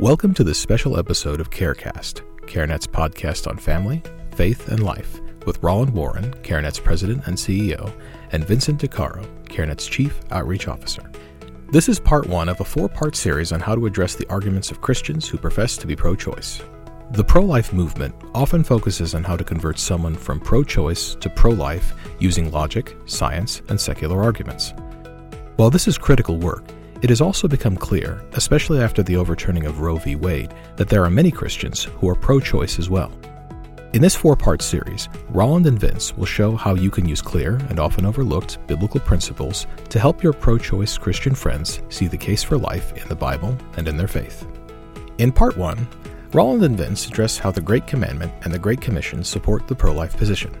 Welcome to this special episode of CareCast, CareNet's podcast on family, faith, and life, with Roland Warren, CareNet's president and CEO, and Vincent DiCaro, CareNet's chief outreach officer. This is part one of a four part series on how to address the arguments of Christians who profess to be pro choice. The pro life movement often focuses on how to convert someone from pro choice to pro life using logic, science, and secular arguments. While this is critical work, it has also become clear, especially after the overturning of Roe v. Wade, that there are many Christians who are pro choice as well. In this four part series, Roland and Vince will show how you can use clear and often overlooked biblical principles to help your pro choice Christian friends see the case for life in the Bible and in their faith. In part one, Roland and Vince address how the Great Commandment and the Great Commission support the pro life position.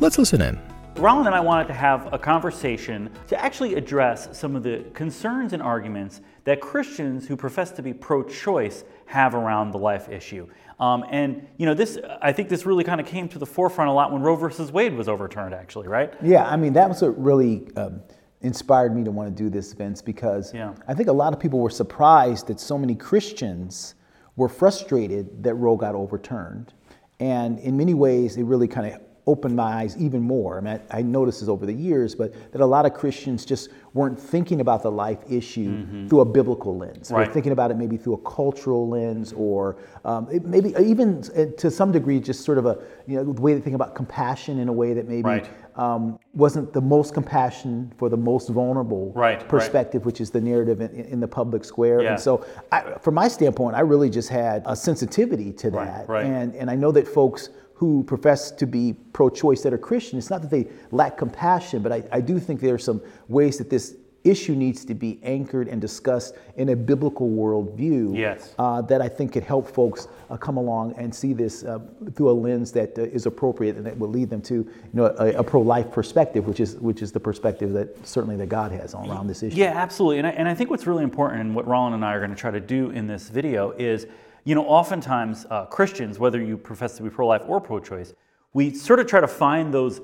Let's listen in. Roland and I wanted to have a conversation to actually address some of the concerns and arguments that Christians who profess to be pro choice have around the life issue. Um, and you know, this I think this really kind of came to the forefront a lot when Roe versus Wade was overturned, actually, right? Yeah, I mean that was what really um, inspired me to want to do this, Vince, because Yeah. I think a lot of people were surprised that so many Christians were frustrated that Roe got overturned, and in many ways, it really kind of opened my eyes even more. I mean, I, I noticed this over the years, but that a lot of Christians just weren't thinking about the life issue through a biblical lens. They were Right. thinking about it maybe through a cultural lens, or um, it maybe even uh, to some degree, just sort of a you know the way they think about compassion in a way that maybe Right. um, wasn't the most compassion for the most vulnerable Right, right. perspective, which is the narrative in, in the public square. Yeah. And so, I, from my standpoint, I really just had a sensitivity to Right, that. right. And, and I know that folks who profess to be pro choice that are Christian, it's not that they lack compassion, but I, I do think there are some ways that this issue needs to be anchored and discussed in a biblical worldview Yes. uh, that I think could help folks uh, come along and see this uh, through a lens that uh, is appropriate and that will lead them to you know a, a pro-life perspective, which is which is the perspective that certainly that God has on around this issue. Yeah, absolutely. And I, and I think what's really important and what Roland and I are going to try to do in this video is, you know, oftentimes uh, Christians, whether you profess to be pro life or pro choice, we sort of try to find those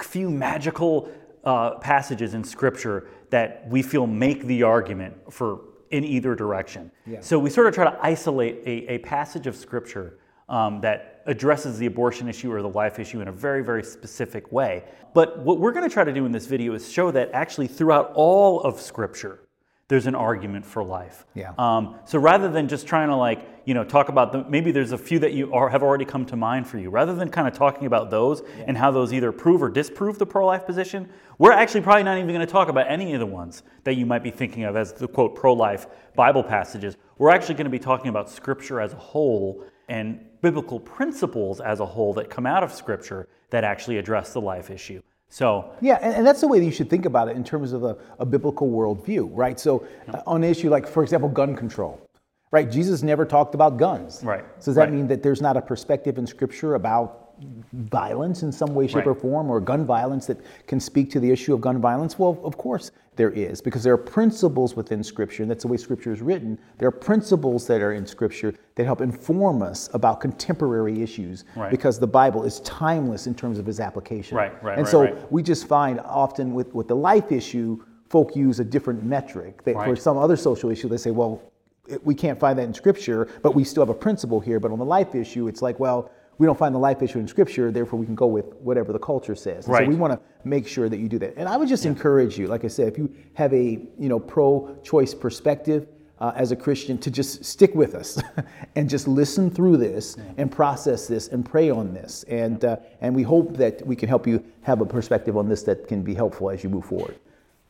few magical uh, passages in Scripture that we feel make the argument for in either direction. So we sort of try to isolate a, a passage of Scripture um, that addresses the abortion issue or the life issue in a very, very specific way. But what we're going to try to do in this video is show that actually throughout all of Scripture, there's an argument for life. Yeah. Um, so rather than just trying to like, you know, talk about the, maybe there's a few that you are, have already come to mind for you, rather than kind of talking about those and how those either prove or disprove the pro-life position, we're actually probably not even going to talk about any of the ones that you might be thinking of as the quote pro-life Bible passages. We're actually going to be talking about Scripture as a whole and biblical principles as a whole that come out of Scripture that actually address the life issue. So Yeah, and, and that's the way that you should think about it in terms of a, a biblical worldview, right? So, uh, on an issue like, for example, gun control, right? Jesus never talked about guns. Right, So, does that right. mean that there's not a perspective in Scripture about violence in some way, shape, Right. or form, or gun violence that can speak to the issue of gun violence? Well, of course there is, because there are principles within Scripture, and that's the way Scripture is written. There are principles that are in Scripture that help inform us about contemporary issues, Right. because the Bible is timeless in terms of its application. Right, right, And right, so right. we just find often with, with the life issue, folk use a different metric. They, For some other social issue, they say, well, we can't find that in Scripture, but we still have a principle here. But on the life issue, it's like, well, we don't find the life issue in Scripture, therefore we can go with whatever the culture says. Right. So we want to make sure that you do that. And I would just encourage you, like I said, if you have a you know pro-choice perspective. Uh, as a Christian, to just stick with us and just listen through this and process this and pray on this, and uh, and we hope that we can help you have a perspective on this that can be helpful as you move forward.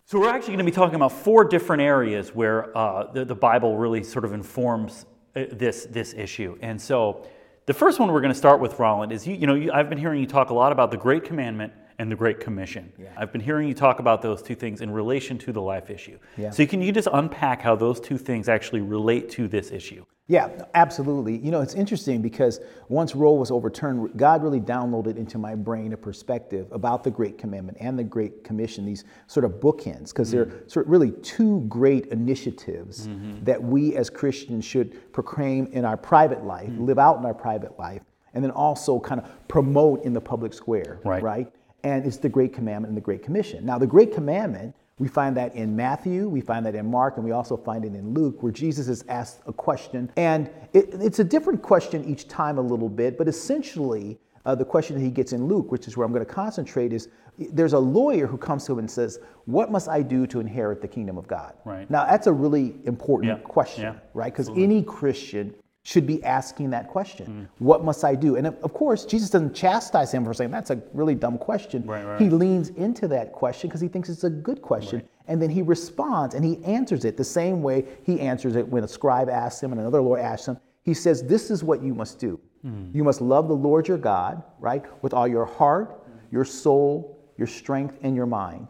So we're actually going to be talking about four different areas where uh, the, the Bible really sort of informs uh, this this issue. And so the first one we're going to start with, Roland, is you, you know you, I've been hearing you talk a lot about the Great Commandment and the Great Commission. I've been hearing you talk about those two things in relation to the life issue. Yeah. So can you just unpack how those two things actually relate to this issue? Yeah, absolutely. You know, it's interesting because once Roe was overturned, God really downloaded into my brain a perspective about the Great Commandment and the Great Commission, these sort of bookends, because they're mm-hmm. sort of really two great initiatives mm-hmm. that we as Christians should proclaim in our private life, mm. live out in our private life, and then also kind of promote in the public square, Right. right? And it's the Great Commandment and the Great Commission. Now, the Great Commandment We find that in Matthew, we find that in Mark, and we also find it in Luke, where Jesus is asked a question. And it, it's a different question each time, a little bit, but essentially, uh, the question that he gets in Luke, which is where I'm going to concentrate, is there's a lawyer who comes to him and says, What must I do to inherit the kingdom of God? Right. Now, that's a really important Yeah. question, Yeah. right? Because any Christian should be asking that question What must I do? And of course, Jesus doesn't chastise him for saying that's a really dumb question. Right, right. He leans into that question because he thinks it's a good question. And then he responds and he answers it the same way he answers it when a scribe asks him and another lawyer asks him. He says, This is what you must do. Hmm. You must love the Lord your God, right, with all your heart, your soul, your strength, and your mind.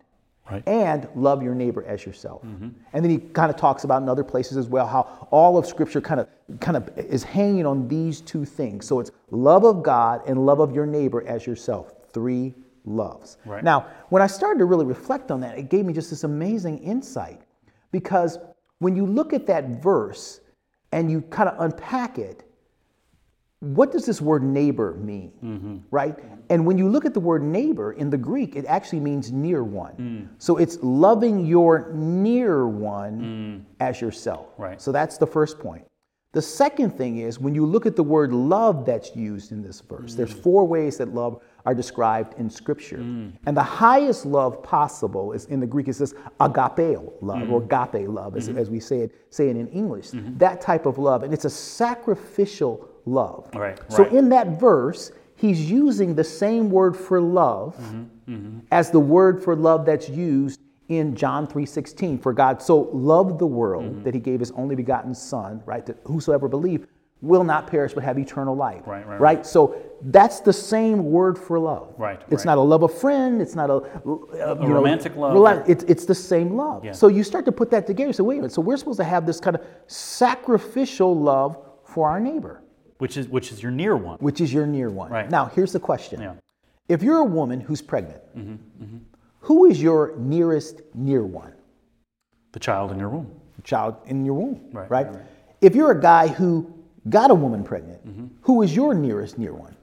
Right. And love your neighbor as yourself. Mm-hmm. And then he kind of talks about in other places as well how all of Scripture kind of kind of is hanging on these two things. So it's love of God and love of your neighbor as yourself. Three loves. Right. Now, when I started to really reflect on that, it gave me just this amazing insight because when you look at that verse and you kind of unpack it, what does this word neighbor mean? Mm-hmm. Right? And when you look at the word neighbor in the Greek, it actually means near one. Mm. So it's loving your near one mm. as yourself. Right. So that's the first point. The second thing is when you look at the word love that's used in this verse, there's mm. four ways that love are described in Scripture. Mm. And the highest love possible is in the Greek, it says agapeo love or mm. agape love, as, mm-hmm. as we say it, say it in English. Mm-hmm. That type of love. And it's a sacrificial love. Right, So right. in that verse, he's using the same word for love mm-hmm. as the word for love that's used in John 3:16 for God so loved the world Mm-hmm. that he gave his only begotten son right that whosoever believe will not perish but have eternal life Right, right, right so that's the same word for love Right, it's right. not a love of friend it's not a, uh, you know, romantic love. rela- it's, it's the same love Yeah. so you start to put that together so wait a minute so we're supposed to have this kind of sacrificial love for our neighbor which is which is your near one. which is your near one. Right. Now, here's the question. Yeah. If you're a woman who's pregnant, Mm-hmm, who is your nearest near one? The child in your womb. The child in your womb, Right, right? right. If you're a guy who got a woman pregnant, Mm-hmm. who is your nearest near one?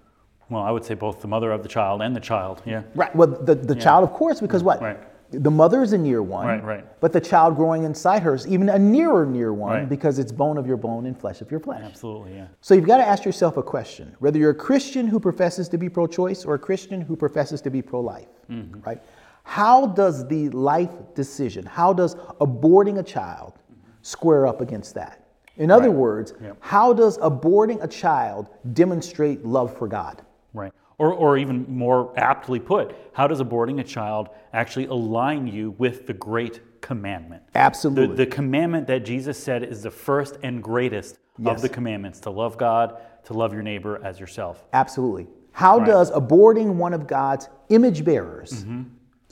Well, I would say both the mother of the child and the child. Yeah. Right. Well, the, the child, of course, because what? Right. The mother is a near one. Right, right. But the child growing inside her is even a nearer near one Right. because it's bone of your bone and flesh of your flesh. Absolutely. Yeah. So you've got to ask yourself a question whether you're a Christian who professes to be pro choice or a Christian who professes to be pro life, Mm-hmm. right? How does the life decision, how does aborting a child square up against that? In other Right. words, Yep. how does aborting a child demonstrate love for God? Right. Or, or even more aptly put, how does aborting a child actually align you with the great commandment? The, Absolutely. the commandment that Jesus said is the first and greatest Yes. of the commandments to love God, to love your neighbor as yourself. Absolutely. How Right. does aborting one of God's image bearers Mm-hmm.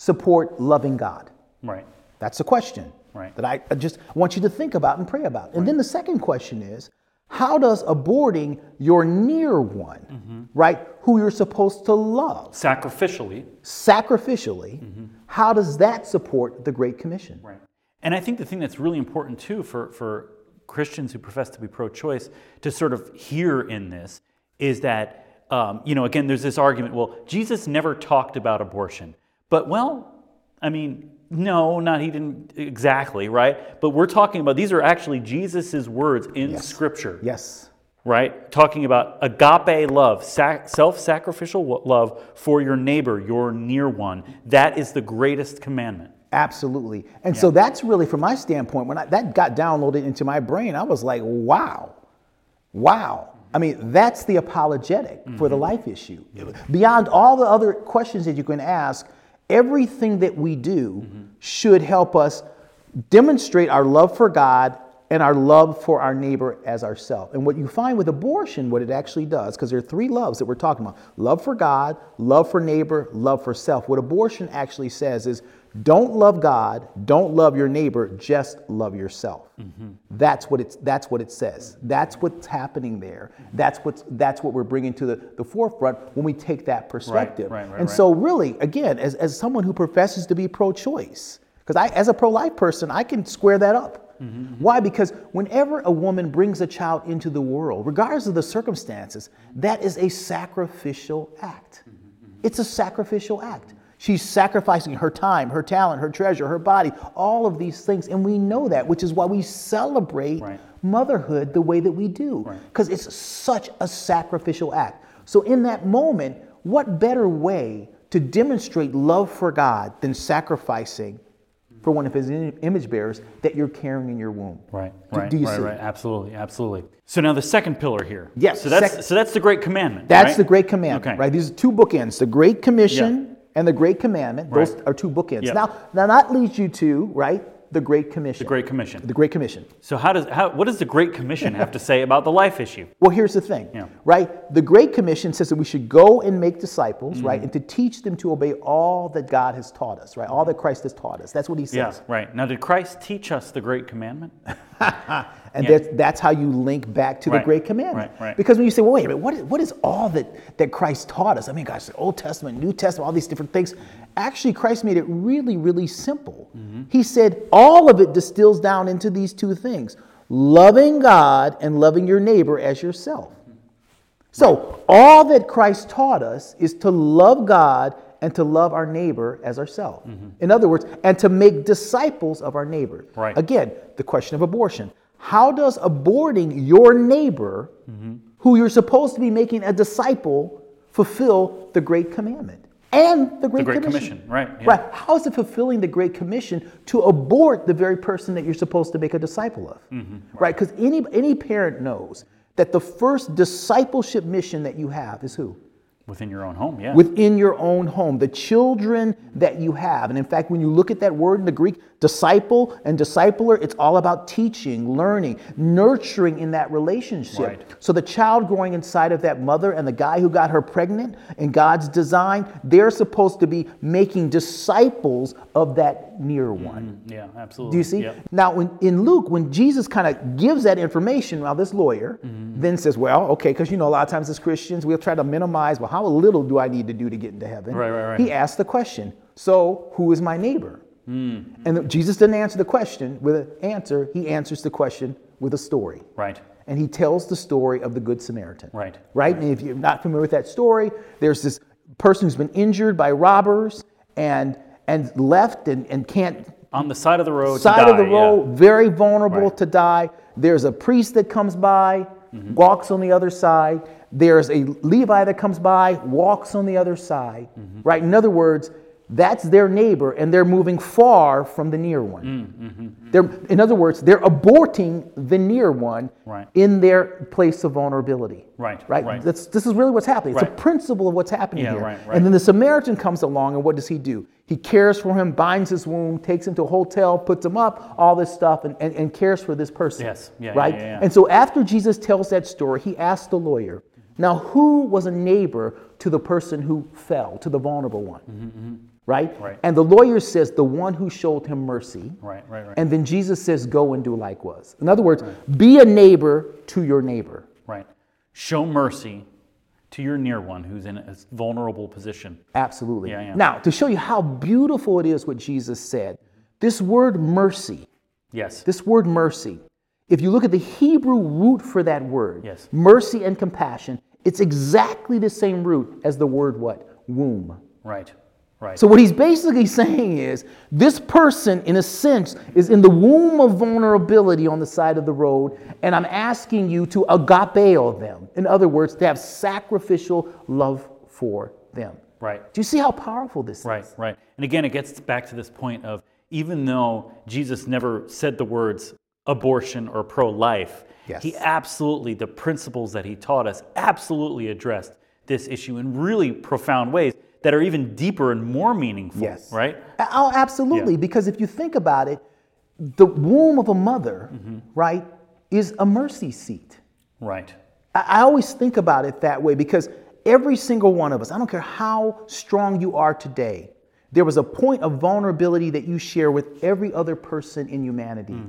Support loving God? Right. That's a question Right. that I just want you to think about and pray about. And then the second question is how does aborting your near one, Mm-hmm. right, who you're supposed to love Sacrificially. sacrificially, how does that support the Great Commission? Right. And I think the thing that's really important too for, for Christians who profess to be pro choice to sort of hear in this is that, um, you know, again, there's this argument well, Jesus never talked about abortion. But, well, I mean, no, not he didn't exactly, right? But we're talking about these are actually Jesus's words in Scripture Yes. right? Talking about agape love, sac- self sacrificial love for your neighbor, your near one. That is the greatest commandment. Absolutely. And so that's really, from my standpoint, when I, that got downloaded into my brain, I was like, wow, wow. I mean, that's the apologetic for the mm-hmm. life issue. Beyond all the other questions that you can ask, everything that we do mm-hmm. should help us demonstrate our love for God and our love for our neighbor as ourselves. And what you find with abortion, what it actually does, because there are three loves that we're talking about love for God, love for neighbor, love for self. What abortion actually says is don't love God, don't love your neighbor, just love yourself. Mm-hmm. That's what it's that's what it says. That's what's happening there. That's what's that's what we're bringing to the, the forefront when we take that perspective. right, right, and right. so really, again, as, as someone who professes to be pro-choice, because I as a pro-life person, I can square that up. Mm-hmm, mm-hmm. Why? Because whenever a woman brings a child into the world, regardless of the circumstances, that is a sacrificial act. It's a sacrificial act. She's sacrificing her time, her talent, her treasure, her body, all of these things. And we know that, which is why we celebrate Right. motherhood the way that we do, because it's such a sacrificial act. So, in that moment, what better way to demonstrate love for God than sacrificing for one of his image bearers that you're carrying in your womb? Right, right, do right, see? right. Absolutely, absolutely. So now the second pillar here. Yes, So that's sec- so that's the great commandment. That's right? the Great Commandment, Okay. right? These are two bookends the Great Commission and the Great Commandment. Those are two bookends. Yep. Now, now, that leads you to, right, the Great Commission. The Great Commission. The Great Commission. So how does how what does the Great Commission have to say about the life issue? Well, here's the thing, Yeah. right? The Great Commission says that we should go and make disciples, Mm-hmm. right? And to teach them to obey all that God has taught us, right? All that Christ has taught us. That's what he Yeah, says. right. Now did Christ teach us the Great Commandment? And Yeah. that's, that's how you link back to Right, the Great Commandment. right, right. Because when you say, well, wait a minute, what is, what is all that, that Christ taught us? I mean, gosh, the Old Testament, New Testament, all these different things. Actually, Christ made it really, really simple. Mm-hmm. He said all of it distills down into these two things loving God and loving your neighbor as yourself. So, all that Christ taught us is to love God and to love our neighbor as ourselves. In other words, and to make disciples of our neighbor. Right. Again, the question of abortion. How does aborting your neighbor, who you're supposed to be making a disciple, fulfill the Great Commandment and the Great, the Great Commission? Commission, right, yeah. Right. How is it fulfilling the Great Commission to abort the very person that you're supposed to make a disciple of? Mm-hmm. Right? Because any, any parent knows that the first discipleship mission that you have is who? Within your own home, yeah. Within your own home, the children that you have. And in fact, when you look at that word in the Greek, disciple and discipler, it's all about teaching, learning, nurturing in that relationship. Right. So the child growing inside of that mother and the guy who got her pregnant in God's design, they're supposed to be making disciples of that near one. yeah, absolutely. Do you see? Yep. Now, when, in Luke, when Jesus kind of gives that information, well, this lawyer Mm-hmm. then says, well, okay, because you know, a lot of times as Christians, we'll try to minimize, well, how little do I need to do to get into heaven? Right, right, right. He asks the question, so who is my neighbor? Mm. And Jesus didn't answer the question with an answer, he answers the question with a story. Right. And he tells the story of the Good Samaritan. Right. Right? And if you're not familiar with that story, there's this person who's been injured by robbers and and left and, and can't On the side of the road. to side of the die, yeah. road, very vulnerable Right. to die. There's a priest that comes by, Mm-hmm. walks on the other side. There's a Levi that comes by, walks on the other side. Mm-hmm. Right? In other words, that's their neighbor, and they're moving far from the near one. Mm-hmm. They're, in other words, they're aborting the near one Right. in their place of vulnerability. Right, Right. right. That's, this is really what's happening. It's a principle of what's happening Yeah, here. right, right. And then the Samaritan comes along, and what does he do? He cares for him, binds his wound, takes him to a hotel, puts him up, all this stuff, and, and, and cares for this person. Yes. Yeah, Right? yeah, yeah. And so after Jesus tells that story, he asks the lawyer, now who was a neighbor to the person who fell, to the vulnerable one? Right? Mm-hmm, Right. right? And the lawyer says, the one who showed him mercy. Right, right, right. And then Jesus says, go and do likewise. In other words, be a neighbor to your neighbor. Right. Show mercy to your near one who's in a vulnerable position. Absolutely. Yeah, yeah. Now, to show you how beautiful it is what Jesus said, this word mercy, Yes. this word mercy, if you look at the Hebrew root for that word, Yes. mercy and compassion, it's exactly the same root as the word what? Womb. Right. Right. So what he's basically saying is this person, in a sense, is in the womb of vulnerability on the side of the road, and I'm asking you to agapeo them. In other words, to have sacrificial love for them. right. Do you see how powerful this Right, is? right. Right. And again, it gets back to this point of even though Jesus never said the words abortion or pro life, Yes. he absolutely, the principles that he taught us, absolutely addressed this issue in really profound ways that are even deeper and more meaningful. Yes. Right? Oh, absolutely. Yeah. Because if you think about it, the womb of a mother, Mm-hmm. right, is a mercy seat. Right. I I always think about it that way because every single one of us, I don't care how strong you are today, there was a point of vulnerability that you share with every other person in humanity.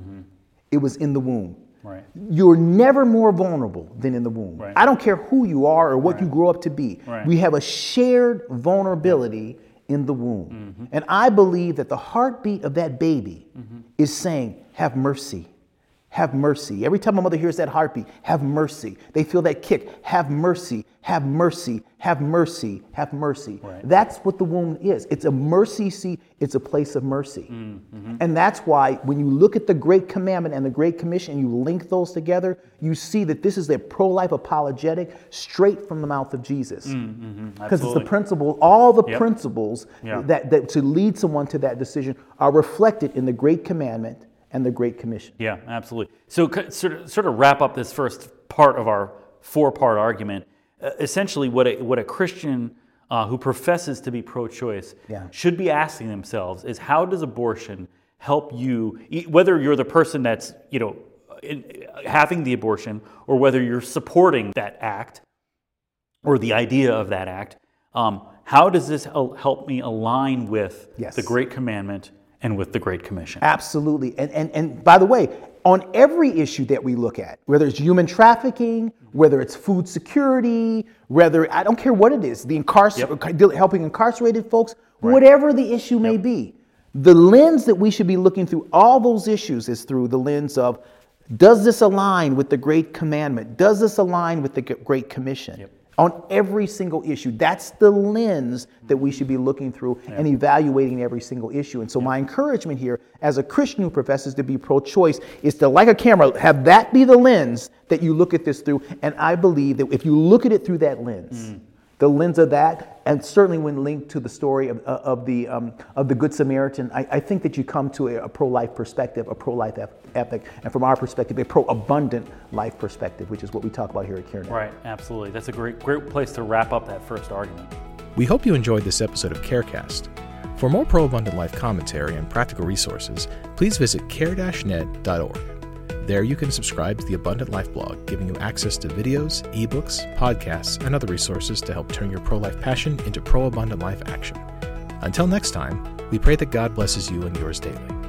It was in the womb. Right. You're never more vulnerable than in the womb. Right. I don't care who you are or what you grow up to be. Right. We have a shared vulnerability in the womb. Mm-hmm. And I believe that the heartbeat of that baby Mm-hmm. is saying, Have mercy. Have mercy. Every time a mother hears that heartbeat, have mercy. They feel that kick, have mercy. Have mercy, have mercy, have mercy. Right. That's what the womb is. It's a mercy seat, it's a place of mercy. Mm, mm-hmm. And that's why when you look at the Great Commandment and the Great Commission and you link those together, you see that this is a pro life apologetic straight from the mouth of Jesus. Mm, mm-hmm. Because it's the principle, all the Yep. principles Yeah. that, that to lead someone to that decision are reflected in the Great Commandment and the Great Commission. Yeah, absolutely. So, sort of, sort of wrap up this first part of our four-part argument. Uh, essentially, what a what a Christian uh, who professes to be pro-choice Yeah. should be asking themselves is how does abortion help you, whether you're the person that's you know in, having the abortion or whether you're supporting that act or the idea of that act. Um, how does this help me align with Yes. the Great Commandment and with the Great Commission? Absolutely. And, and, and by the way, on every issue that we look at, whether it's human trafficking, whether it's food security, whether, I don't care what it is, the incarcer- helping incarcerated folks, whatever the issue may be, the lens that we should be looking through all those issues is through the lens of does this align with the Great Commandment? Does this align with the Great Commission? On every single issue. That's the lens that we should be looking through and evaluating every single issue. And so, my encouragement here, as a Christian who professes to be pro choice, is to, like a camera, have that be the lens that you look at this through. And I believe that if you look at it through that lens, mm. The lens of that, and certainly when linked to the story of, uh, of, the, um, of the Good Samaritan, I, I think that you come to a, a pro life perspective, a pro life ethic, and from our perspective, a pro abundant life perspective, which is what we talk about here at CareNet. Right, absolutely. That's a great, great place to wrap up that first argument. We hope you enjoyed this episode of CareCast. For more pro abundant life commentary and practical resources, please visit care-net.org. There you can subscribe to the Abundant Life blog, giving you access to videos, ebooks, podcasts, and other resources to help turn your pro life passion into pro abundant life action. Until next time, we pray that God blesses you and yours daily.